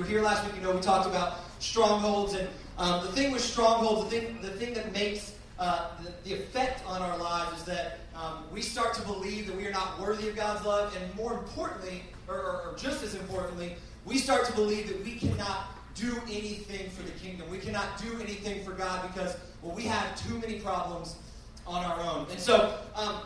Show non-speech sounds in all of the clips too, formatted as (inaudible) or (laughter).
were here last week, you know we talked about strongholds. And um, the thing with strongholds, the thing, the thing that makes uh, the, the, effect on our lives is that um, we start to believe that we are not worthy of God's love. And more importantly, or, or, or just as importantly, we start to believe that we cannot do anything for the kingdom. We cannot do anything for God because, well, we have too many problems on our own. And so, um,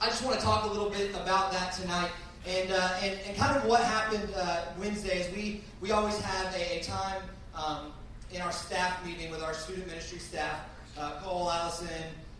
I just want to talk a little bit about that tonight. And, uh, and, and kind of what happened uh, Wednesday is we, we always have a, a time um, in our staff meeting with our student ministry staff, uh, Cole, Allison,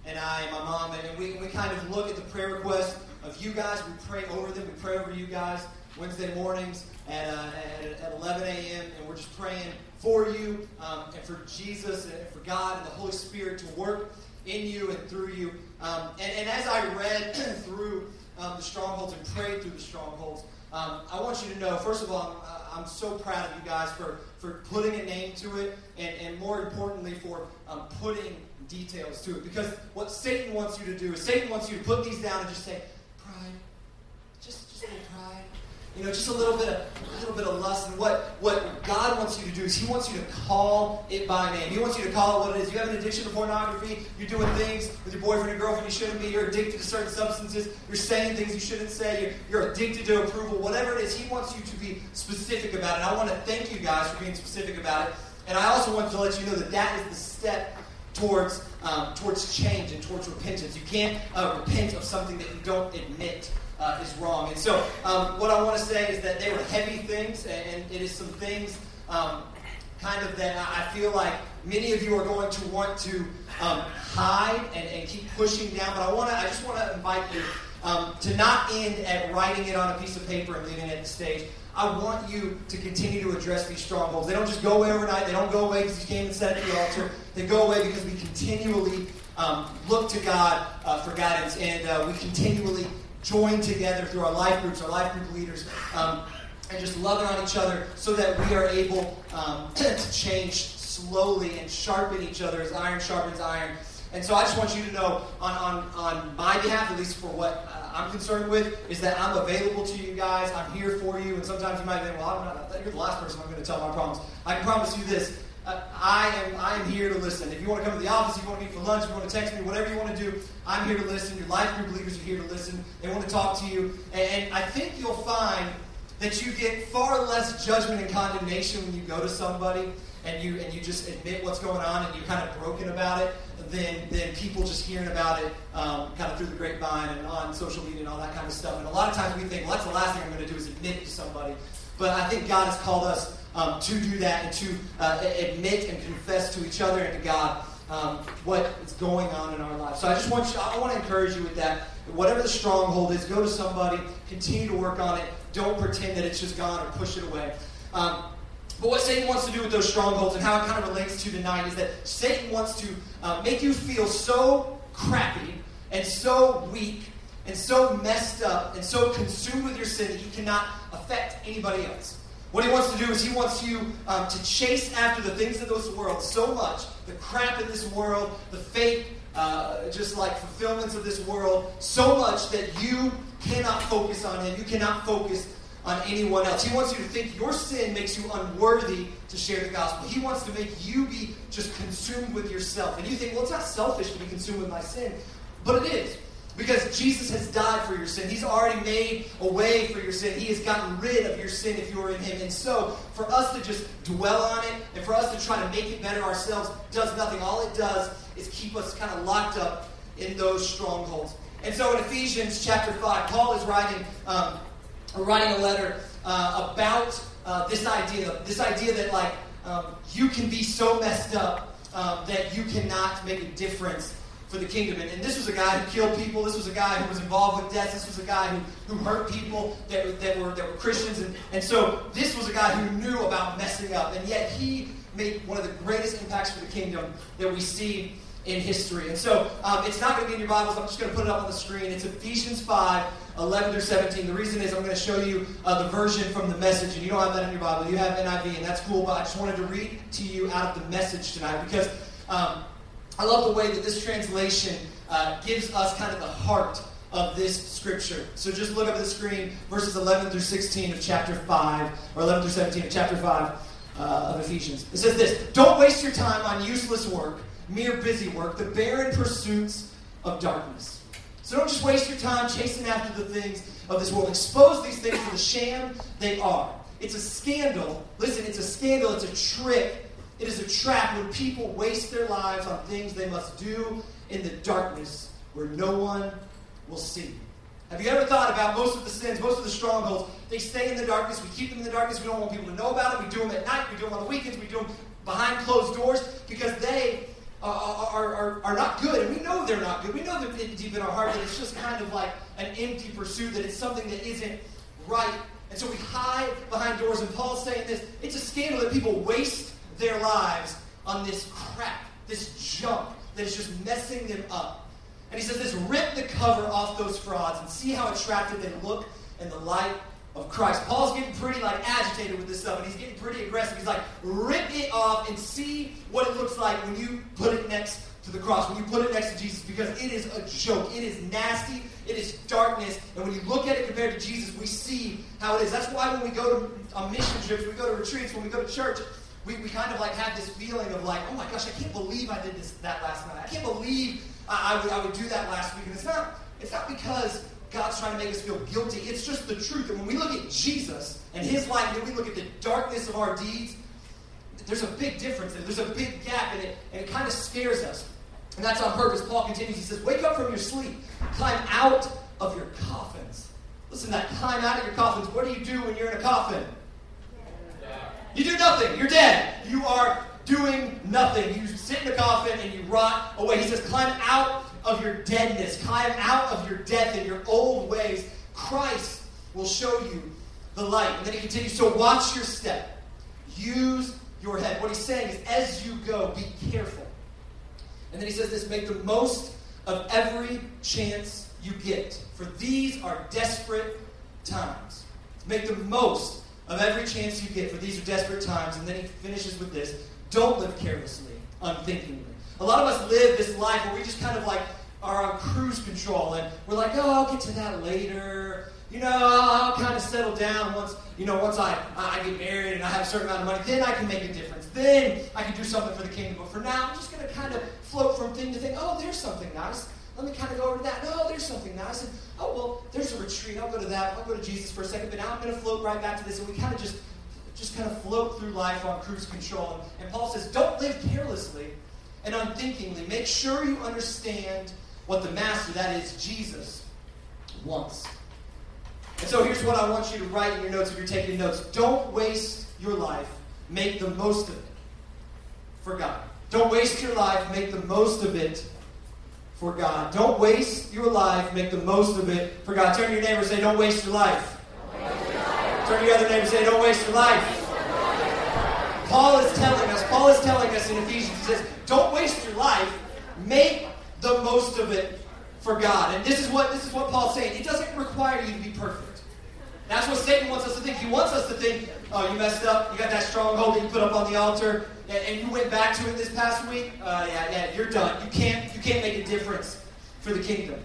and I, and my mom, and we, we kind of look at the prayer requests of you guys. We pray over them. We pray over you guys Wednesday mornings at, uh, at, at 11 a.m., and we're just praying for you um, and for Jesus and for God and the Holy Spirit to work in you and through you. Um, and, and, as I read (clears throat) through um, the strongholds and prayed through the strongholds, um, I want you to know, first of all, I'm, I'm, so proud of you guys for, for putting a name to it, and, and more importantly, for um, putting details to it. Because what Satan wants you to do is Satan wants you to put these down and just say, pride, just, just a pride, you know, just a little bit of a little bit of lust. And what, what God wants you to do is He wants you to call it by name. He wants you to call it what it is. You have an addiction to pornography. You're doing things with your boyfriend or girlfriend you shouldn't be. You're addicted to certain substances. You're saying things you shouldn't say. You're, you're addicted to approval. Whatever it is, He wants you to be specific about it. And I want to thank you guys for being specific about it. And I also want to let you know that that is the step towards um, towards change and towards repentance. You can't uh, repent of something that you don't admit uh, is wrong. And so, um, what I want to say is that they were heavy things, and, it is some things um, kind of that I feel like many of you are going to want to um, hide and, and, keep pushing down. But I want to, I just want to invite you um, to not end at writing it on a piece of paper and leaving it at the stage. I want you to continue to address these strongholds. They don't just go away overnight. They don't go away because you came and sat at the altar. They go away because we continually um, look to God uh, for guidance, and uh, we continually join together through our life groups, our life group leaders, um, and just loving on each other so that we are able um, (clears throat) to change slowly and sharpen each other as iron sharpens iron. And so I just want you to know, on, on, on my behalf, at least for what uh, I'm concerned with, is that I'm available to you guys. I'm here for you. And sometimes you might think, well, I'm not, you're the last person I'm going to tell my problems. I can promise you this uh, I am I am here to listen. If you want to come to the office, if you want to meet for lunch, if you want to text me, whatever you want to do, I'm here to listen. Your life group leaders are here to listen. They want to talk to you. And, I think you'll find that you get far less judgment and condemnation when you go to somebody and you and you just admit what's going on and you're kind of broken about it than, than people just hearing about it um, kind of through the grapevine and on social media and all that kind of stuff. And a lot of times we think, well, that's the last thing I'm going to do is admit to somebody. But I think God has called us um, to do that and to uh, admit and confess to each other and to God um, what is going on in our lives. So I just want you, I want to encourage you with that. Whatever the stronghold is, go to somebody, continue to work on it. Don't pretend that it's just gone or push it away. Um, but what Satan wants to do with those strongholds and how it kind of relates to tonight is that Satan wants to uh, make you feel so crappy and so weak and so messed up and so consumed with your sin that you cannot affect anybody else. What he wants to do is he wants you um, to chase after the things of this world so much, the crap in this world, the fake, uh, just like fulfillments of this world, so much that you cannot focus on him. You cannot focus on anyone else. He wants you to think your sin makes you unworthy to share the gospel. He wants to make you be just consumed with yourself. And you think, well, it's not selfish to be consumed with my sin, but it is. Because Jesus has died for your sin. He's already made a way for your sin. He has gotten rid of your sin if you are in Him. And so, for us to just dwell on it and for us to try to make it better ourselves does nothing. All it does is keep us kind of locked up in those strongholds. And so, in Ephesians chapter 5, Paul is writing, um, writing a letter uh, about uh, this idea this idea that, like, um, you can be so messed up um, that you cannot make a difference for the kingdom. And, and, this was a guy who killed people. This was a guy who was involved with death. This was a guy who, who hurt people that, that, were, that were Christians. And, and so this was a guy who knew about messing up. And yet he made one of the greatest impacts for the kingdom that we see in history. And so um, it's not going to be in your Bibles. I'm just going to put it up on the screen. It's Ephesians 5, 11 through 17. The reason is I'm going to show you uh, the version from the message. And you don't have that in your Bible. You have NIV, and that's cool. But I just wanted to read to you out of the message tonight because um, I love the way that this translation uh, gives us kind of the heart of this scripture. So just look up at the screen, verses 11 through 16 of chapter 5, or 11 through 17 of chapter 5 uh, of Ephesians. It says this Don't waste your time on useless work, mere busy work, the barren pursuits of darkness. So don't just waste your time chasing after the things of this world. Expose these things to the sham they are. It's a scandal. Listen, it's a scandal, it's a trick, it is a trap when people waste their lives on things they must do in the darkness where no one will see. Have you ever thought about most of the sins, most of the strongholds? They stay in the darkness. We keep them in the darkness. We don't want people to know about them. We do them at night. We do them on the weekends. We do them behind closed doors because they are, are, are, not good. And we know they're not good. We know that deep in our heart that it's just kind of like an empty pursuit, that it's something that isn't right. And so we hide behind doors. And Paul's saying this it's a scandal that people waste their lives on this crap, this junk that is just messing them up. And he says this rip the cover off those frauds and see how attractive they look in the light of Christ. Paul's getting pretty like agitated with this stuff, and he's getting pretty aggressive. He's like, rip it off and see what it looks like when you put it next to the cross, when you put it next to Jesus, because it is a joke. It is nasty. It is darkness. And when you look at it compared to Jesus, we see how it is. That's why when we go to on mission trips, we go to retreats, when we go to church, we, we kind of like have this feeling of like, oh my gosh, I can't believe I did this that last night. I can't believe I, I, would, I would do that last week. And it's not, it's not because God's trying to make us feel guilty. It's just the truth. And when we look at Jesus and his life, and we look at the darkness of our deeds, there's a big difference there. There's a big gap in it, and it kind of scares us. And that's on purpose. Paul continues. He says, Wake up from your sleep. Climb out of your coffins. Listen that. Climb out of your coffins. What do you do when you're in a coffin? You do nothing. You're dead. You are doing nothing. You sit in a coffin and you rot away. He says, climb out of your deadness, climb out of your death and your old ways. Christ will show you the light. And then he continues, so watch your step. Use your head. What he's saying is, as you go, be careful. And then he says this make the most of every chance you get, for these are desperate times. Make the most of every chance you get, for these are desperate times. And then he finishes with this don't live carelessly, unthinkingly. A lot of us live this life where we just kind of like are on cruise control and we're like, oh, I'll get to that later. You know, I'll, kind of settle down once, you know, once I, I get married and I have a certain amount of money. Then I can make a difference. Then I can do something for the kingdom. But for now, I'm just going to kind of float from thing to thing. Oh, there's something nice. Let me kind of go over to that. No, there's something nice. And, oh, well, there's a retreat. I'll go to that. I'll go to Jesus for a second. But now I'm going to float right back to this. And we kind of just just kind of float through life on cruise control. And Paul says, don't live carelessly and unthinkingly. Make sure you understand what the master, that is Jesus, wants. And so here's what I want you to write in your notes if you're taking notes. Don't waste your life. Make the most of it for God. Don't waste your life. Make the most of it for God. Don't waste your life. Make the most of it for God. Turn to your neighbor and say, Don't waste your life. Turn to your other neighbor and say, Don't waste your life. Paul is telling us, Paul is telling us in Ephesians, he says, Don't waste your life. Make the most of it for God. And this is what this is what Paul's saying. It doesn't require you to be perfect. That's what Satan wants us to think. He wants us to think, oh, you messed up. You got that stronghold that you put up on the altar, and you went back to it this past week. Uh, yeah, yeah, you're done. You can't, you can't make a difference for the kingdom.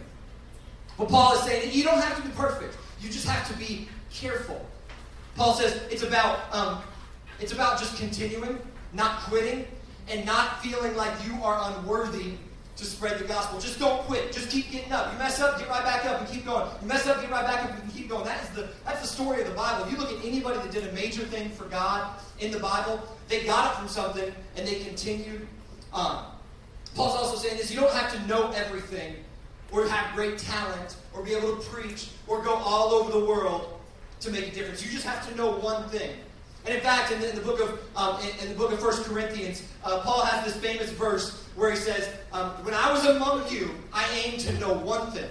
But Paul is saying that you don't have to be perfect. You just have to be careful. Paul says it's about, um, it's about just continuing, not quitting, and not feeling like you are unworthy to spread the gospel. Just don't quit. Just keep getting up. You mess up, get right back up and keep going. You mess up, get right back up and keep going. That is the that's the story of the Bible. If you look at anybody that did a major thing for God in the Bible, they got it from something and they continued on. Paul's also saying this: you don't have to know everything, or have great talent, or be able to preach, or go all over the world to make a difference. You just have to know one thing. And in fact, in the, in the book of um, in, in, the book of First Corinthians, uh, Paul has this famous verse where he says, um, "When I was among you, I aimed to know one thing."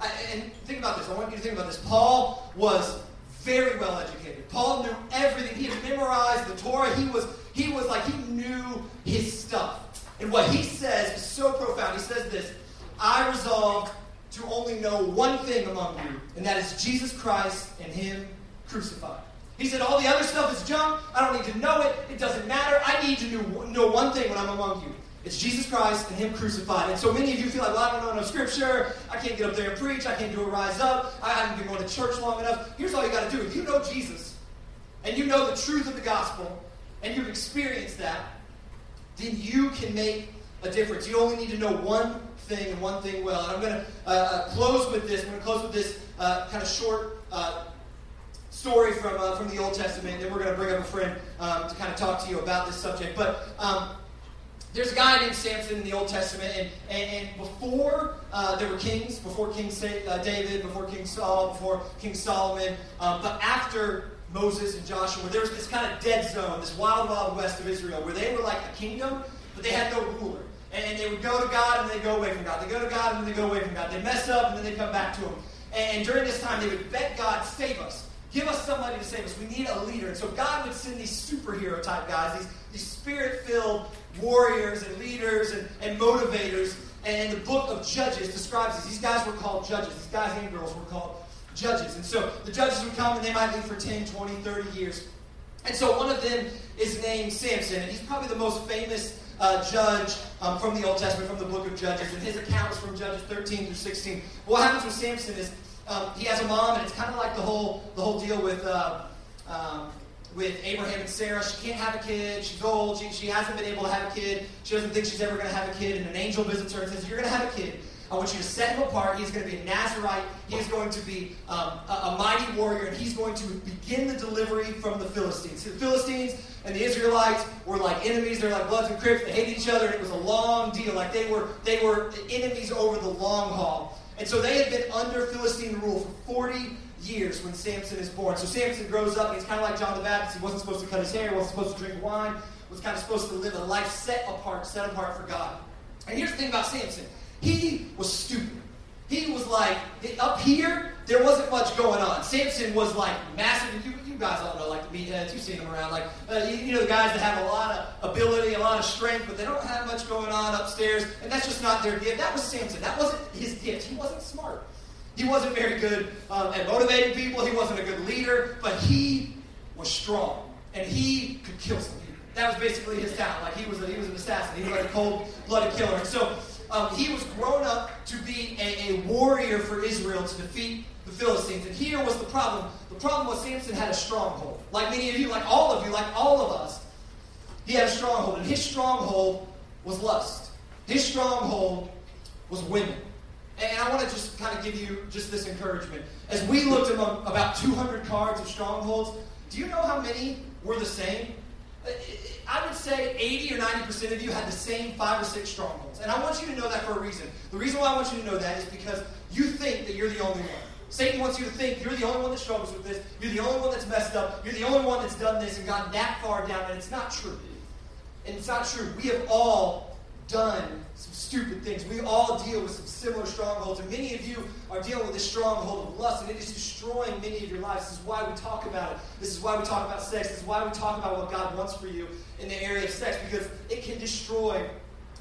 I, and think about this. I want you to think about this. Paul was very well educated. Paul knew everything. He had memorized the Torah. He was he was like he knew his stuff. And what he says is so profound. He says this: "I resolved to only know one thing among you, and that is Jesus Christ and Him crucified. He said, All the other stuff is junk. I don't need to know it. It doesn't matter. I need to know one thing when I'm among you. It's Jesus Christ and Him crucified. And so many of you feel like, well, I don't know enough scripture. I can't get up there and preach. I can't do a rise up. I haven't been going to church long enough. Here's all you got to do. If you know Jesus and you know the truth of the gospel and you've experienced that, then you can make a difference. You only need to know one thing and one thing well. And I'm going to uh, uh, close with this. I'm going to close with this uh, kind of short uh, story from, uh, from the Old Testament. Then we're going to bring up a friend um, to kind of talk to you about this subject. But um, there's a guy named Samson in the Old Testament, and, and, and before uh, there were kings, before King uh, David, before King Saul, before King Solomon, um, but after Moses and Joshua, there was this kind of dead zone, this wild, wild west of Israel, where they were like a kingdom, but they had no ruler. And, they would go to God and they go away from God. They go to God and they go away from God. They mess up and then they come back to Him. And during this time, they would beg God, save us. Give us somebody to save us. We need a leader. And so God would send these superhero type guys, these, these spirit filled warriors and leaders and, and motivators. And the book of Judges describes this. These guys were called judges. These guys and girls were called judges. And so the judges would come and they might lead for 10, 20, 30 years. And so one of them is named Samson. And he's probably the most famous uh, judge um, from the Old Testament, from the book of Judges. And his account is from Judges 13 through 16. What happens with Samson is um, he has a mom, and it's kind of like the whole, the whole deal with. Uh, um, with Abraham and Sarah. She can't have a kid. She's old. She, she hasn't been able to have a kid. She doesn't think she's ever going to have a kid. And an angel visits her and says, You're going to have a kid. I want you to set him apart. He's going to be a Nazarite. He's going to be um, a, a, mighty warrior, and he's going to begin the delivery from the Philistines. the Philistines and the Israelites were like enemies. They're like Bloods and Crips. They hated each other, it was a long deal. Like they were, they were enemies over the long haul. And so they had been under Philistine rule for 40 years when Samson is born. So Samson grows up, and he's kind of like John the Baptist. He wasn't supposed to cut his hair, he wasn't supposed to drink wine, He was kind of supposed to live a life set apart, set apart for God. And here's the thing about Samson he was stupid. He was like, up here, there wasn't much going on. Samson was like massive. You, you guys all know, like the meatheads, you've seen them around. Like, uh, you, you know, the guys that have a lot of ability, a lot of strength, but they don't have much going on upstairs, and that's just not their gift. That was Samson. That wasn't his gift. He wasn't smart. He wasn't very good um, at motivating people. He wasn't a good leader, but he was strong, and he could kill some people. That was basically his talent. Like he was, a, he was an assassin. He was like a cold-blooded killer. And so um, he was grown up to be a, a warrior for Israel to defeat the Philistines. And here was the problem. The problem was Samson had a stronghold. Like many of you, like all of you, like all of us, he had a stronghold. And his stronghold was lust. His stronghold was women. And I want to just kind of give you just this encouragement. As we looked among about 200 cards of strongholds, do you know how many were the same? I would say 80 or 90% of you had the same five or six strongholds. And I want you to know that for a reason. The reason why I want you to know that is because you think that you're the only one. Satan wants you to think you're the only one that struggles with this, you're the only one that's messed up, you're the only one that's done this and gotten that far down, and it's not true. And it's not true. We have all done some stupid things. We all deal with some similar strongholds, and many of you are dealing with this stronghold of lust, and it is destroying many of your lives. This is why we talk about it. This is why we talk about sex. This is why we talk about what God wants for you in the area of sex, because it can destroy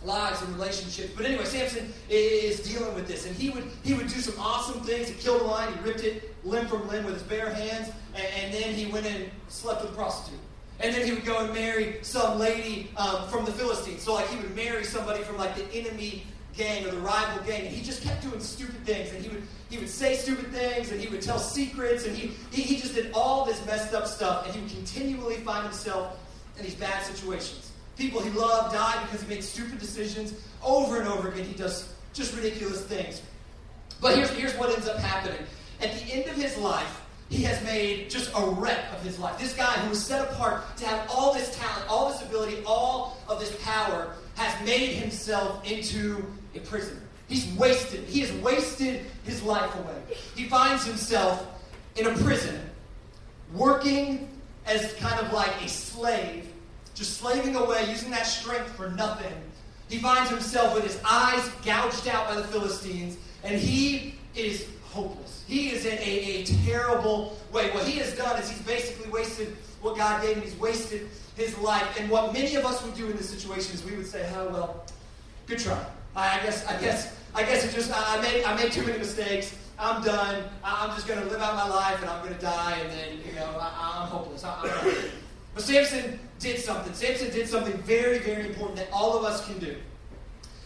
lives and relationships. But anyway, Samson is dealing with this, and he would he would do some awesome things. He killed a lion, he ripped it limb from limb with his bare hands, and, and then he went and slept with a prostitute. And then he would go and marry some lady um, from the Philistines. So, like, he would marry somebody from, like, the enemy gang or the rival gang. And he just kept doing stupid things. And he would, he would say stupid things and he would tell secrets. And he, he, he just did all this messed up stuff. And he would continually find himself in these bad situations. People he loved died because he made stupid decisions over and over again. He does just ridiculous things. But here's, here's what ends up happening. At the end of his life, he has made just a wreck of his life. This guy who was set apart to have all this talent, all this ability, all of this power, has made himself into a prisoner. He's wasted. He has wasted his life away. He finds himself in a prison, working as kind of like a slave, just slaving away, using that strength for nothing. He finds himself with his eyes gouged out by the Philistines, and he is hopeless. He is in a, a terrible way. What he has done is he's basically wasted what God gave him. He's wasted his life. And what many of us would do in this situation is we would say, "Oh well, good try. I, I guess. I guess. I guess it just. I made. I made too many mistakes. I'm done. I'm just going to live out my life, and I'm going to die, and then you know I, am hopeless. I, am But Samson did something. Samson did something very, very important that all of us can do.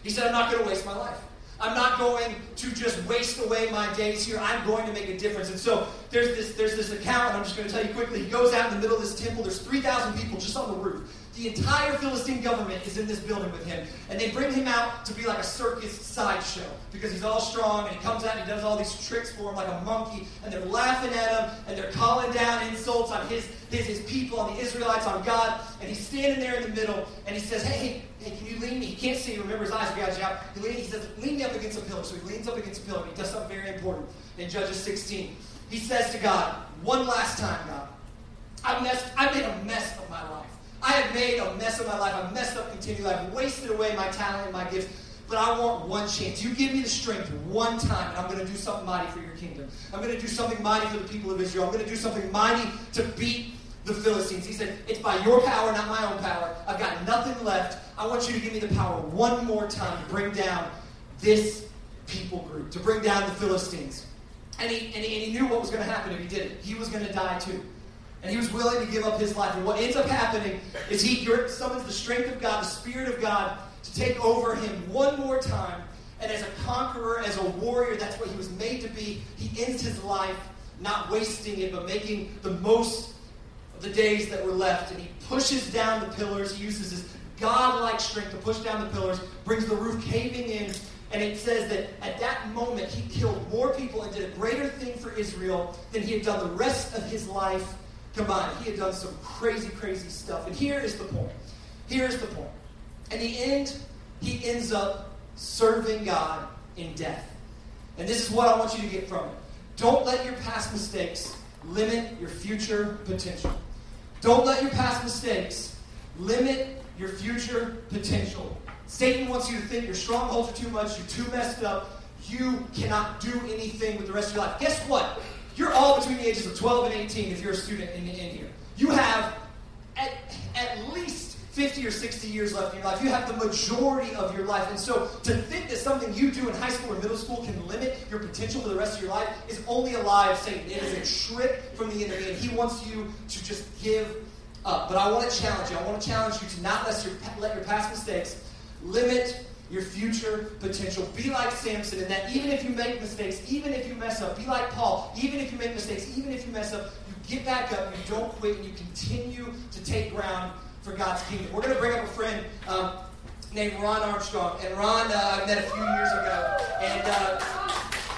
He said, I'm not going to waste my life. I'm not going to just waste away my days here. I'm going to make a difference. And so there's this, there's this account, and I'm just going to tell you quickly. He goes out in the middle of this temple. There's 3,000 people just on the roof. The entire Philistine government is in this building with him. And they bring him out to be like a circus sideshow because he's all strong and he comes out and he does all these tricks for him like a monkey. And they're laughing at him and they're calling down insults on his, his, his people, on the Israelites, on God. And he's standing there in the middle and he says, Hey, hey, can you lean me? He can't see. Remember, his eyes are gouged out. He, lean, he says, Lean me up against a pillar. So he leans up against a pillar and he does something very important in Judges 16. He says to God, One last time, God, I messed, I made a mess of my life. I have made a mess of my life. I've messed up continually. I've wasted away my talent and my gifts. But I want one chance. You give me the strength one time, and I'm going to do something mighty for your kingdom. I'm going to do something mighty for the people of Israel. I'm going to do something mighty to beat the Philistines. He said, It's by your power, not my own power. I've got nothing left. I want you to give me the power one more time to bring down this people group, to bring down the Philistines. And he, and he, and he knew what was going to happen if he did it. He was going to die too. And he was willing to give up his life. And what ends up happening is he summons the strength of God, the Spirit of God, to take over him one more time. And as a conqueror, as a warrior, that's what he was made to be. He ends his life not wasting it, but making the most of the days that were left. And he pushes down the pillars. He uses his God-like strength to push down the pillars, brings the roof caving in. And it says that at that moment, he killed more people and did a greater thing for Israel than he had done the rest of his life combined. He had done some crazy, crazy stuff. And here is the point. Here is the point. In the end, he ends up serving God in death. And this is what I want you to get from it. Don't let your past mistakes limit your future potential. Don't let your past mistakes limit your future potential. Satan wants you to think your strongholds are too much, you're too messed up, you cannot do anything with the rest of your life. Guess what? You're all between the ages of 12 and 18 if you're a student in, in here. You have at, at least 50 or 60 years left in your life. You have the majority of your life. And so to think that something you do in high school or middle school can limit your potential for the rest of your life is only a lie of Satan. It is a trick from the enemy, and he wants you to just give up. But I want to challenge you. I want to challenge you to not let your, let your past mistakes limit your future potential. Be like Samson in that even if you make mistakes, even if you mess up, be like Paul. Even if you make mistakes, even if you mess up, you get back up, you don't quit, and you continue to take ground for God's kingdom. We're going to bring up a friend um, named Ron Armstrong. And Ron, uh, I met a few years ago. And, uh,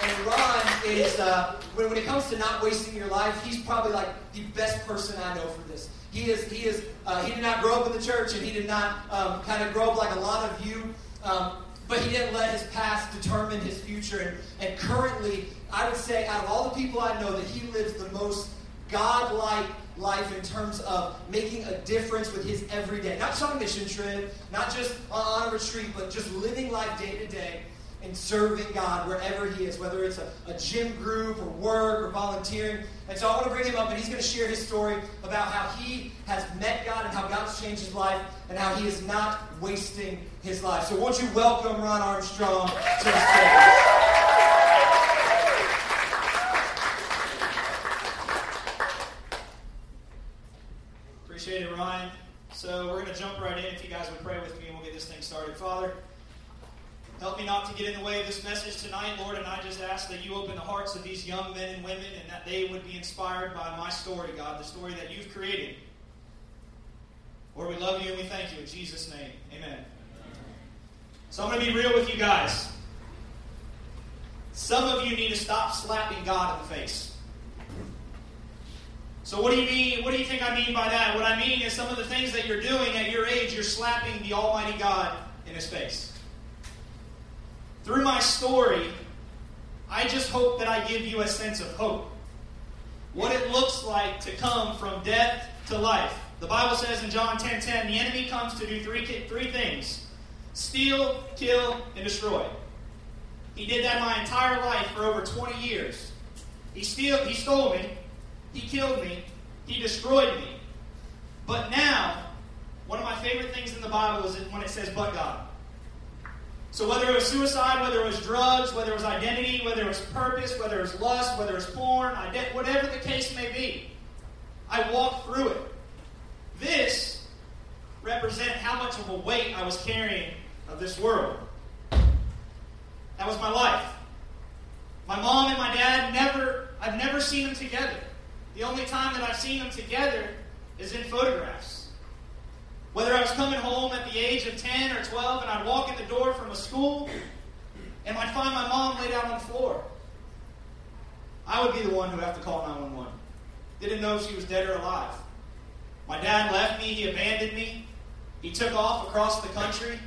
and Ron is, uh, when, when it comes to not wasting your life, he's probably like the best person I know for this. He is, he is, uh, he did not grow up in the church, and he did not um, kind of grow up like a lot of you. Um, but he didn't let his past determine his future. And, and currently, I would say, out of all the people I know, that he lives the most God-like life in terms of making a difference with his everyday. Not just on a mission trip, not just on a retreat, but just living life day to day and serving God wherever he is, whether it's a, a gym group or work or volunteering. And so I want to bring him up, and he's going to share his story about how he has met God and how God's changed his life and how he is not wasting his life. So won't you welcome Ron Armstrong to the stage? Appreciate it, Ryan. So we're going to jump right in. If you guys would pray with me, and we'll get this thing started. Father, Help me not to get in the way of this message tonight, Lord, and I just ask that you open the hearts of these young men and women and that they would be inspired by my story, God, the story that you've created. Lord, we love you and we thank you in Jesus' name. Amen. So I'm going to be real with you guys. Some of you need to stop slapping God in the face. So what do you mean? What do you think I mean by that? What I mean is some of the things that you're doing at your age, you're slapping the Almighty God in his face. Through my story, I just hope that I give you a sense of hope. What it looks like to come from death to life. The Bible says in John 10:10, 10, 10, the enemy comes to do three, three things: steal, kill, and destroy. He did that my entire life for over 20 years. He steal, he stole me, he killed me, he destroyed me. But now, one of my favorite things in the Bible is when it says, "But God." So whether it was suicide, whether it was drugs, whether it was identity, whether it was purpose, whether it was lust, whether it was porn, whatever the case may be, I walked through it. This represent how much of a weight I was carrying of this world. That was my life. My mom and my dad never, I've never seen them together. The only time that I've seen them together is in photographs. Whether I was coming home at the age of 10 or 12 and I'd walk in the door from a school and I'd find my mom laid out on the floor. I would be the one who would have to call 911. Didn't know if she was dead or alive. My dad left me, he abandoned me. He took off across the country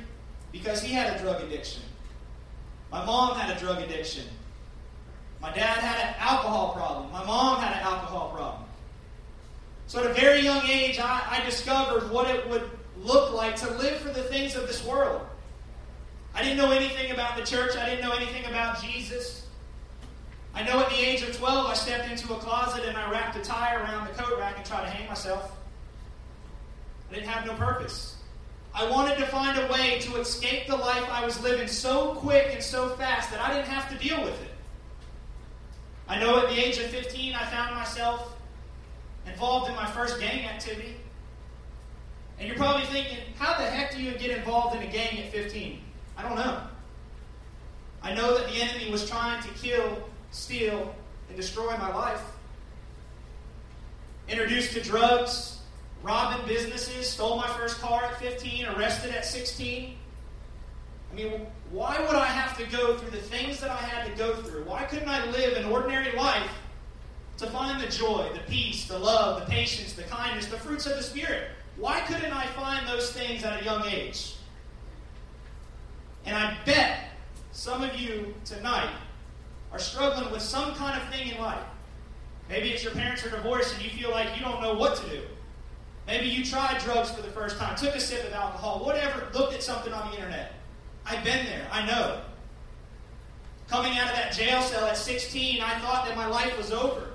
because he had a drug addiction. My mom had a drug addiction. My dad had an alcohol problem. My mom had an alcohol problem. So at a very young age, I, I discovered what it would look like to live for the things of this world. I didn't know anything about the church. I didn't know anything about Jesus. I know at the age of 12, I stepped into a closet and I wrapped a tie around the coat rack and tried to hang myself. I didn't have no purpose. I wanted to find a way to escape the life I was living so quick and so fast that I didn't have to deal with it. I know at the age of 15, I found myself involved in my first gang activity. And you're probably thinking, how the heck do you get involved in a gang at 15? I don't know. I know that the enemy was trying to kill, steal, and destroy my life. Introduced to drugs, robbing businesses, stole my first car at 15, arrested at 16. I mean, why would I have to go through the things that I had to go through? Why couldn't I live an ordinary life to find the joy, the peace, the love, the patience, the kindness, the fruits of the Spirit? Why couldn't I find those things at a young age? And I bet some of you tonight are struggling with some kind of thing in life. Maybe it's your parents are divorced and you feel like you don't know what to do. Maybe you tried drugs for the first time, took a sip of alcohol, whatever, looked at something on the internet. I've been there, I know. Coming out of that jail cell at 16, I thought that my life was over.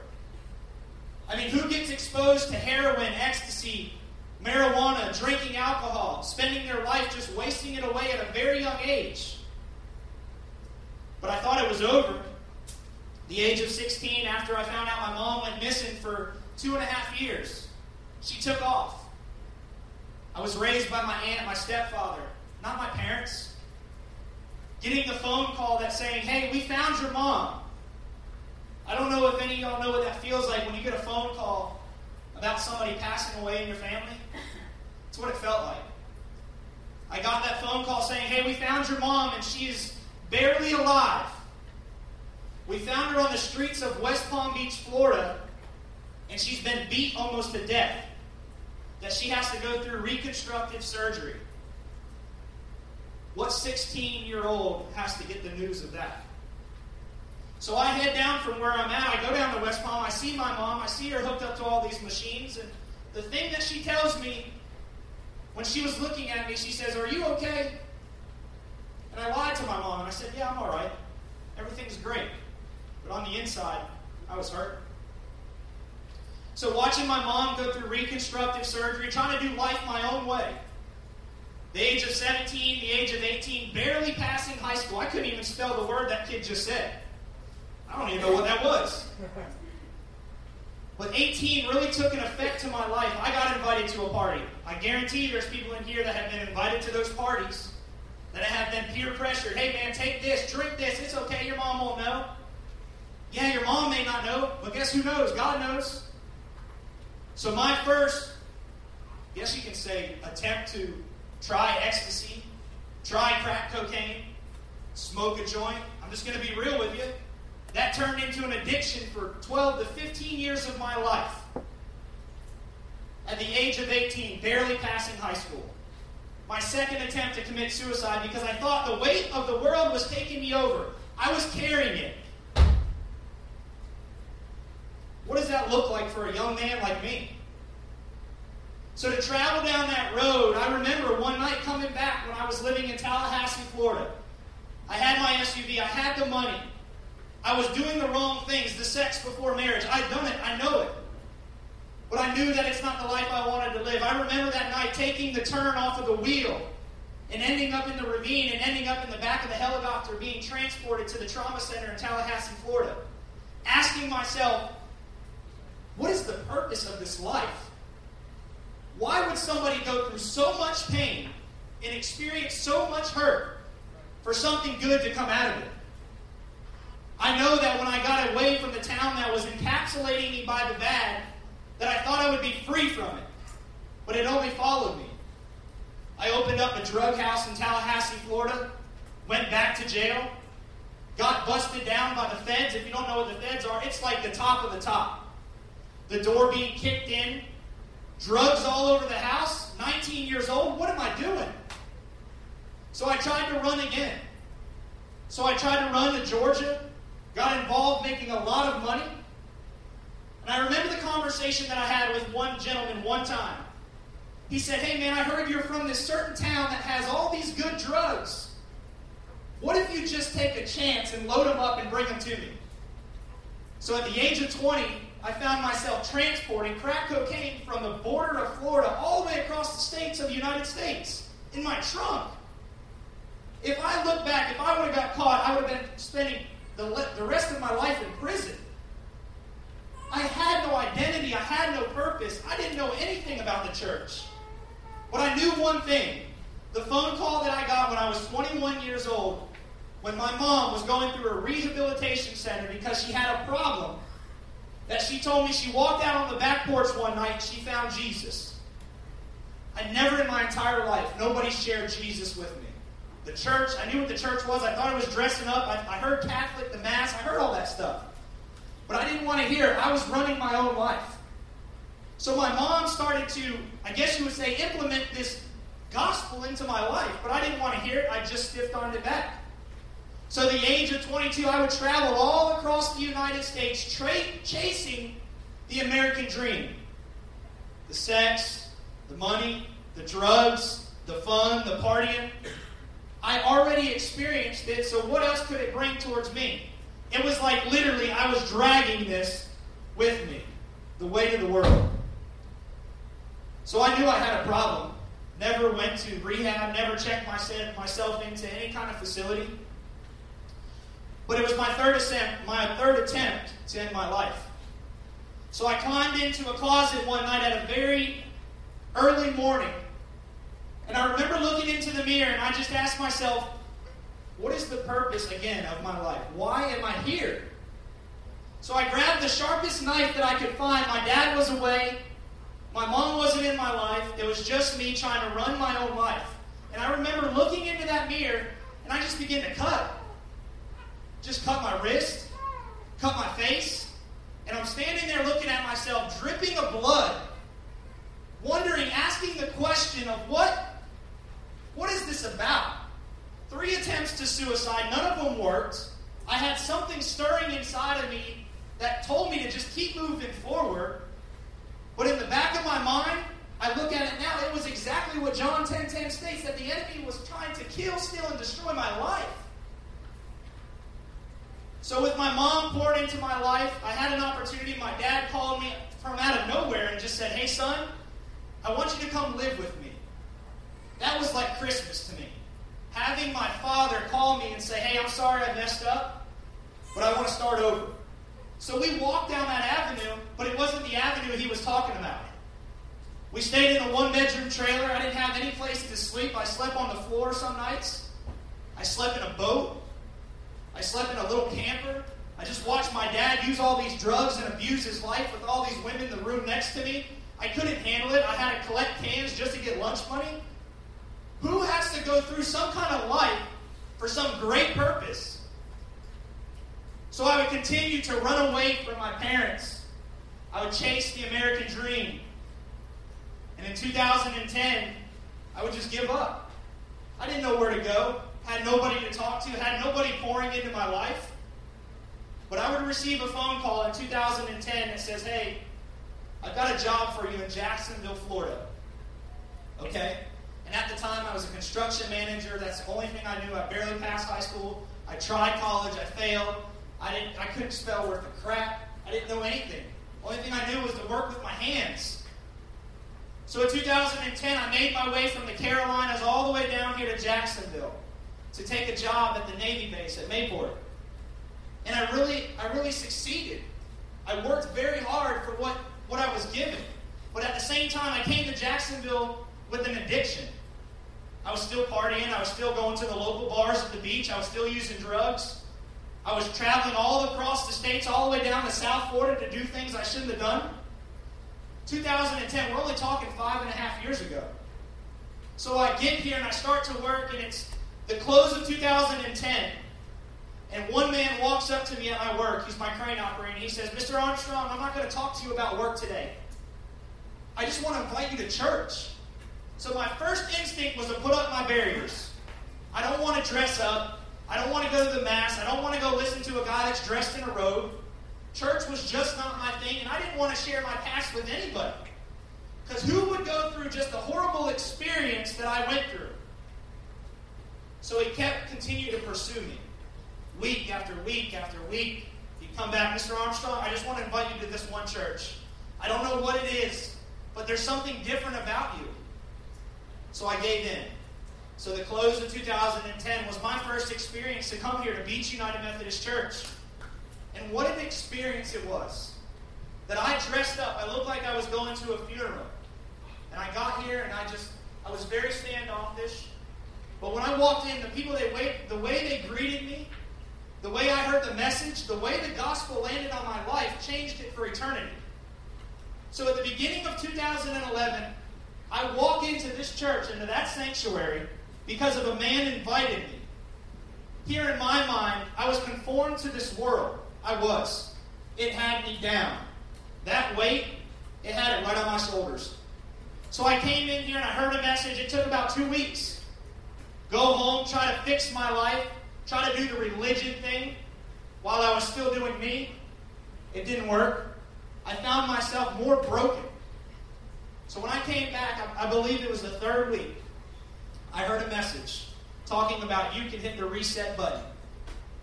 I mean, who gets exposed to heroin, ecstasy, marijuana, drinking alcohol, spending their life just wasting it away at a very young age? But I thought it was over. The age of 16, after I found out my mom went missing for two and a half years, she took off. I was raised by my aunt, and my stepfather, not my parents. Getting the phone call that saying, hey, we found your mom. I don't know if any of y'all know what that feels like when you get a phone call about somebody passing away in your family. It's what it felt like. I got that phone call saying, hey, we found your mom and she is barely alive. We found her on the streets of West Palm Beach, Florida, and she's been beat almost to death. That she has to go through reconstructive surgery. What 16 year old has to get the news of that? So I head down from where I'm at. I go down to West Palm. I see my mom. I see her hooked up to all these machines. And the thing that she tells me when she was looking at me, she says, Are you okay? And I lied to my mom and I said, Yeah, I'm all right. Everything's great. But on the inside, I was hurt. So watching my mom go through reconstructive surgery, trying to do life my own way. The age of 17, the age of 18, barely passing high school. I couldn't even spell the word that kid just said. I don't even know what that was. But 18 really took an effect to my life. I got invited to a party. I guarantee there's people in here that have been invited to those parties that have been peer pressured. Hey man, take this, drink this. It's okay, your mom won't know. Yeah, your mom may not know, but guess who knows? God knows. So my first, guess you can say, attempt to try ecstasy, try crack cocaine, smoke a joint. I'm just going to be real with you. That turned into an addiction for 12 to 15 years of my life. At the age of 18, barely passing high school. My second attempt to commit suicide because I thought the weight of the world was taking me over. I was carrying it. What does that look like for a young man like me? So to travel down that road, I remember one night coming back when I was living in Tallahassee, Florida. I had my SUV, I had the money. I was doing the wrong things, the sex before marriage. I'd done it, I know it. But I knew that it's not the life I wanted to live. I remember that night taking the turn off of the wheel and ending up in the ravine and ending up in the back of the helicopter being transported to the trauma center in Tallahassee, Florida. Asking myself, what is the purpose of this life? Why would somebody go through so much pain and experience so much hurt for something good to come out of it? I know that when I got away from the town that was encapsulating me by the bad, that I thought I would be free from it. But it only followed me. I opened up a drug house in Tallahassee, Florida, went back to jail, got busted down by the feds. If you don't know what the feds are, it's like the top of the top. The door being kicked in, drugs all over the house, 19 years old. What am I doing? So I tried to run again. So I tried to run to Georgia, got involved making a lot of money. And I remember the conversation that I had with one gentleman one time. He said, Hey man, I heard you're from this certain town that has all these good drugs. What if you just take a chance and load them up and bring them to me? So at the age of 20, I found myself transporting crack cocaine from the border of Florida all the way across the states of the United States in my trunk. If I look back, if I would have got caught, I would have been spending the, the rest of my life in prison. I had no identity, I had no purpose, I didn't know anything about the church. But I knew one thing the phone call that I got when I was 21 years old, when my mom was going through a rehabilitation center because she had a problem, that she told me she walked out on the back porch one night and she found Jesus. I never in my entire life, nobody shared Jesus with me. The church, I knew what the church was. I thought it was dressing up. I, I heard Catholic, the Mass, I heard all that stuff. But I didn't want to hear it. I was running my own life. So my mom started to, I guess you would say, implement this gospel into my life. But I didn't want to hear it. I just stiffed on it back. So the age of 22, I would travel all across the United States tra- chasing the American dream. The sex, the money, the drugs, the fun, the partying. I already experienced it, so what else could it bring towards me? It was like literally I was dragging this with me, the weight of the world. So I knew I had a problem. Never went to rehab, never checked myself into any kind of facility. But it was my third attempt, my third attempt to end my life. So I climbed into a closet one night at a very early morning. And I remember looking into the mirror and I just asked myself, what is the purpose, again, of my life? Why am I here? So I grabbed the sharpest knife that I could find. My dad was away. My mom wasn't in my life. It was just me trying to run my own life. And I remember looking into that mirror and I just began to cut. Just cut my wrist, cut my face. And I'm standing there looking at myself, dripping of blood, wondering, asking the question of what, what is this about? Three attempts to suicide, none of them worked. I had something stirring inside of me that told me to just keep moving forward. But in the back of my mind, I look at it now, it was exactly what John 10:10 10, 10 states that the enemy was trying to kill, steal, and destroy my life. So with my mom poured into my life, I had an opportunity. My dad called me from out of nowhere and just said, Hey son, I want you to come live with me. That was like Christmas to me having my father call me and say, Hey, I'm sorry I messed up, but I want to start over. So we walked down that avenue, but it wasn't the avenue he was talking about. We stayed in a one bedroom trailer. I didn't have any place to sleep. I slept on the floor some nights. I slept in a boat. I slept in a little camper. I just watched my dad use all these drugs and abuse his life with all these women in the room next to me. I couldn't handle it. I had to collect cans just to get lunch money. Who has to go through some kind of life for some great purpose? So I would continue to run away from my parents. I would chase the American dream. And in 2010, I would just give up. I didn't know where to go, had nobody to talk to, had nobody pouring into my life. But I would receive a phone call in 2010 that says, Hey, I've got a job for you in Jacksonville, Florida. Okay? And at the time, I was a construction manager. That's the only thing I knew. I barely passed high school. I tried college. I failed. I didn't. I couldn't spell worth a crap. I didn't know anything. The only thing I knew was to work with my hands. So in 2010, I made my way from the Carolinas all the way down here to Jacksonville to take a job at the Navy base at Mayport. And I really, I really succeeded. I worked very hard for what, what I was given. But at the same time, I came to Jacksonville with an addiction. I was still partying. I was still going to the local bars at the beach. I was still using drugs. I was traveling all across the states, all the way down to South Florida to do things I shouldn't have done. 2010, we're only talking five and a half years ago. So I get here and I start to work, and it's the close of 2010. And one man walks up to me at my work. He's my crane operator. And he says, Mr. Armstrong, I'm not going to talk to you about work today. I just want to invite you to church. So my first instinct was to put up my barriers. I don't want to dress up. I don't want to go to the mass. I don't want to go listen to a guy that's dressed in a robe. Church was just not my thing, and I didn't want to share my past with anybody. Because who would go through just the horrible experience that I went through? So he kept continuing to pursue me. Week after week after week. He'd come back, Mr. Armstrong, I just want to invite you to this one church. I don't know what it is, but there's something different about you. So I gave in. So the close of 2010 was my first experience to come here to Beach United Methodist Church. And what an experience it was. That I dressed up. I looked like I was going to a funeral. And I got here and I just, I was very standoffish. But when I walked in, the people they wait, the way they greeted me, the way I heard the message, the way the gospel landed on my life changed it for eternity. So at the beginning of 2011, I walk into this church, into that sanctuary, because of a man invited me. Here in my mind, I was conformed to this world. I was. It had me down. That weight, it had it right on my shoulders. So I came in here and I heard a message. It took about two weeks. Go home, try to fix my life, try to do the religion thing while I was still doing me. It didn't work. I found myself more broken. So when I came back, I, I believe it was the third week, I heard a message talking about you can hit the reset button.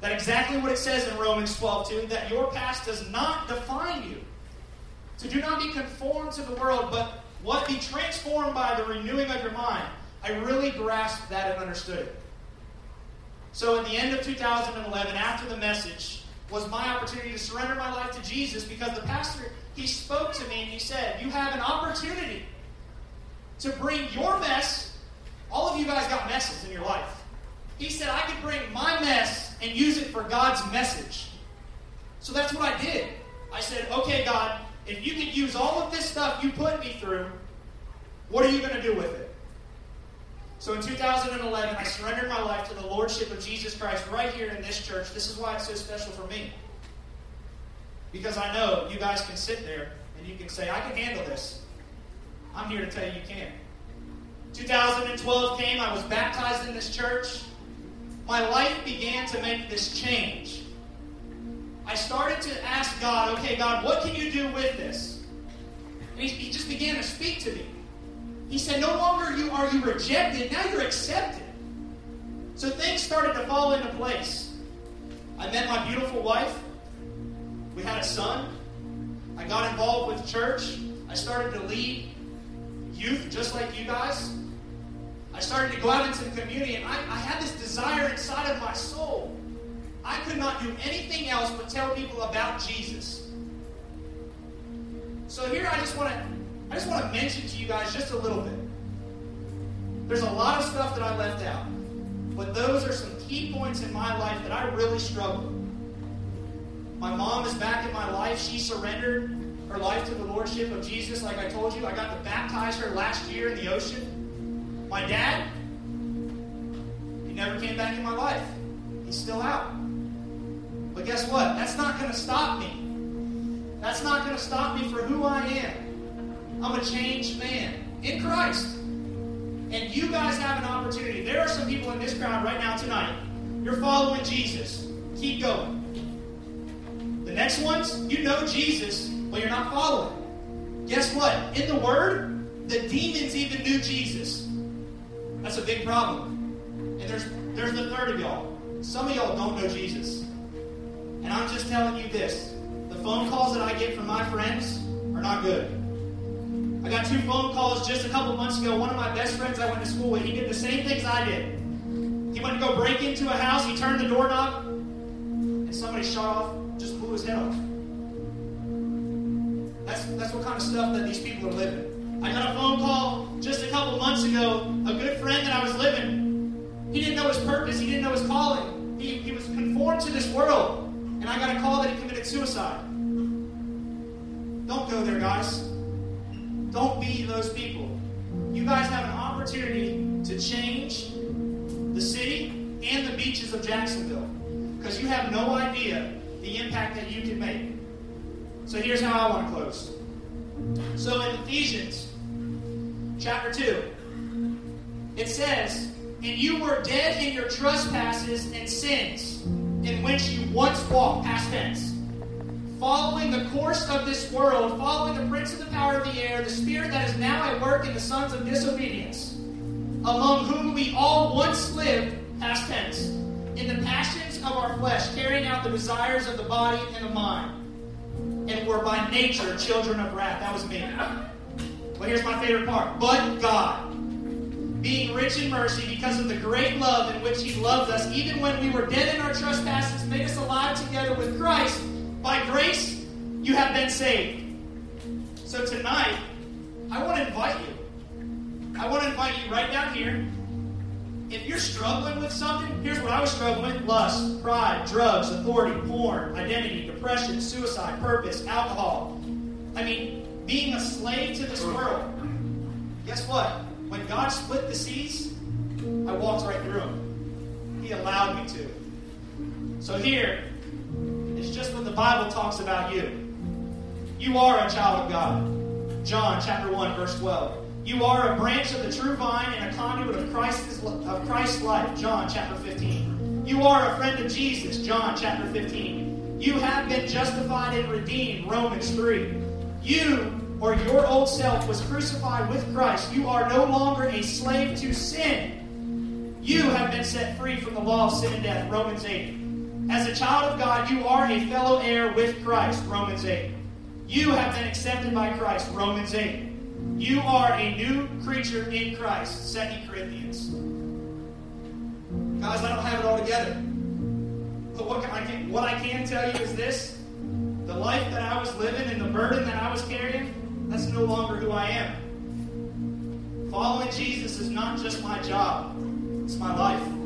That exactly what it says in Romans 12 2, that your past does not define you. So do not be conformed to the world, but what be transformed by the renewing of your mind. I really grasped that and understood it. So at the end of 2011, after the message, was my opportunity to surrender my life to Jesus because the pastor, he spoke to me and he said, You have an opportunity to bring your mess. All of you guys got messes in your life. He said, I could bring my mess and use it for God's message. So that's what I did. I said, Okay, God, if you could use all of this stuff you put me through, what are you going to do with it? So in 2011, I surrendered my life to the Lordship of Jesus Christ right here in this church. This is why it's so special for me. Because I know you guys can sit there and you can say, I can handle this. I'm here to tell you you can. 2012 came, I was baptized in this church. My life began to make this change. I started to ask God, okay, God, what can you do with this? And he, he just began to speak to me. He said, No longer you are you rejected, now you're accepted. So things started to fall into place. I met my beautiful wife. We had a son. I got involved with church. I started to lead youth just like you guys. I started to go out into the community, and I, I had this desire inside of my soul. I could not do anything else but tell people about Jesus. So here I just want to I just want to mention to you guys just a little bit. There's a lot of stuff that I left out, but those are some key points in my life that I really struggled. My mom is back in my life. She surrendered her life to the Lordship of Jesus, like I told you. I got to baptize her last year in the ocean. My dad, he never came back in my life. He's still out. But guess what? That's not going to stop me. That's not going to stop me for who I am. I'm a changed man in Christ. And you guys have an opportunity. There are some people in this crowd right now tonight. You're following Jesus. Keep going. The next ones, you know Jesus, but you're not following. Guess what? In the Word, the demons even knew Jesus. That's a big problem. And there's there's the third of y'all. Some of y'all don't know Jesus. And I'm just telling you this. The phone calls that I get from my friends are not good. I got two phone calls just a couple months ago. One of my best friends I went to school with, he did the same things I did. He went to go break into a house, he turned the doorknob, and somebody shot off, just blew his head off. That's, that's what kind of stuff that these people are living. I got a phone call just a couple months ago. A good friend that I was living, he didn't know his purpose, he didn't know his calling. He, he was conformed to this world. And I got a call that he committed suicide. Don't go there, guys. Don't be those people. You guys have an opportunity to change the city and the beaches of Jacksonville because you have no idea the impact that you can make. So here's how I want to close. So in Ephesians chapter 2, it says, And you were dead in your trespasses and sins, in which you once walked, past tense, following the course of this world, following the prince of the power of the air, the spirit that is now at work in the sons of disobedience, among whom we all once lived, past tense, in the passions of our flesh, carrying out the desires of the body and the mind and were by nature children of wrath. That was me. But here's my favorite part. But God, being rich in mercy because of the great love in which He loved us, even when we were dead in our trespasses, made us alive together with Christ. By grace, you have been saved. So tonight, I want to invite you. I want to invite you right down here if you're struggling with something, here's what I was struggling with lust, pride, drugs, authority, porn, identity, depression, suicide, purpose, alcohol. I mean, being a slave to this world. Guess what? When God split the seas, I walked right through them. He allowed me to. So here, just what the Bible talks about you. You are a child of God. John chapter 1, verse 12. You are a branch of the true vine and a conduit of Christ's, of Christ's life. John chapter 15. You are a friend of Jesus. John chapter 15. You have been justified and redeemed. Romans 3. You or your old self was crucified with Christ. You are no longer a slave to sin. You have been set free from the law of sin and death. Romans 8. As a child of God, you are a fellow heir with Christ. Romans 8. You have been accepted by Christ. Romans 8. You are a new creature in Christ. 2 Corinthians. Guys, I don't have it all together. But what, I can, what I can tell you is this the life that I was living and the burden that I was carrying, that's no longer who I am. Following Jesus is not just my job, it's my life.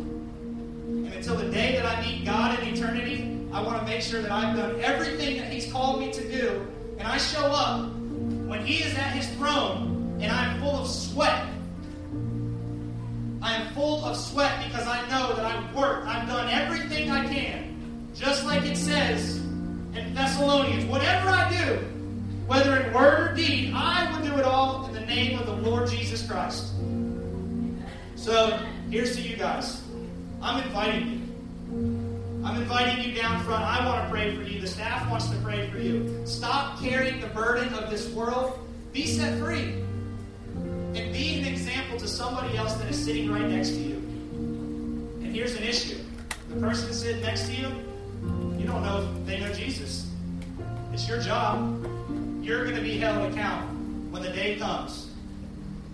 Until the day that I meet God in eternity, I want to make sure that I've done everything that He's called me to do, and I show up when He is at His throne and I am full of sweat. I am full of sweat because I know that I've worked, I've done everything I can. Just like it says in Thessalonians, whatever I do, whether in word or deed, I will do it all in the name of the Lord Jesus Christ. So here's to you guys. I'm inviting you. I'm inviting you down front. I want to pray for you. The staff wants to pray for you. Stop carrying the burden of this world. Be set free. And be an example to somebody else that is sitting right next to you. And here's an issue the person sitting next to you, you don't know if they know Jesus. It's your job. You're going to be held account when the day comes.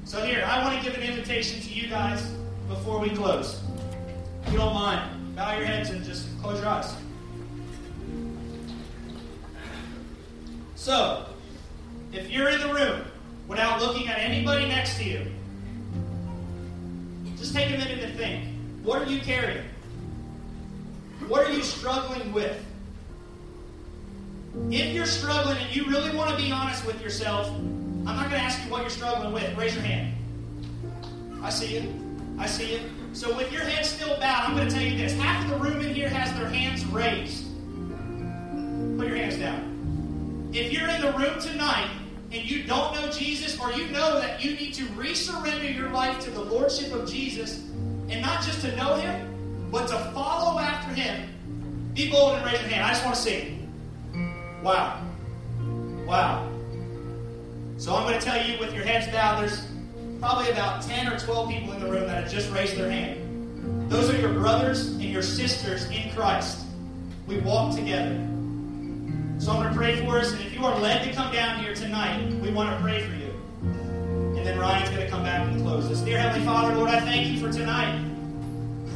So, here, I want to give an invitation to you guys before we close. If you don't mind, bow your heads and just close your eyes. So, if you're in the room without looking at anybody next to you, just take a minute to think. What are you carrying? What are you struggling with? If you're struggling and you really want to be honest with yourself, I'm not going to ask you what you're struggling with. Raise your hand. I see you. I see you. So with your head still bowed, I'm going to tell you this. Half of the room in here has their hands raised. Put your hands down. If you're in the room tonight and you don't know Jesus, or you know that you need to resurrender your life to the Lordship of Jesus, and not just to know Him, but to follow after Him, be bold and raise your hand. I just want to see. Wow. Wow. So I'm going to tell you with your heads bowed, there's probably about 10 or 12 people in the room that have just raised their hand. Those are your brothers and your sisters in Christ. We walk together. So I'm going to pray for us, and if you are led to come down here tonight, we want to pray for you. And then Ryan's going to come back and close us. Dear Heavenly Father, Lord, I thank you for tonight.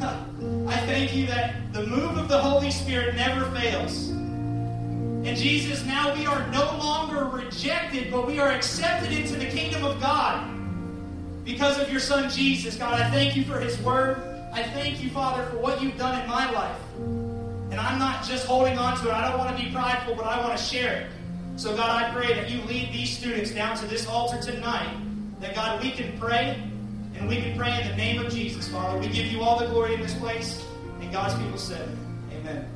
(laughs) I thank you that the move of the Holy Spirit never fails. And Jesus, now we are no longer rejected, but we are accepted into the kingdom of God because of your Son Jesus. God, I thank you for his word. I thank you, Father, for what you've done in my life. And I'm not just holding on to it. I don't want to be prideful, but I want to share it. So, God, I pray that you lead these students down to this altar tonight. That, God, we can pray, and we can pray in the name of Jesus, Father. We give you all the glory in this place. And God's people said, Amen.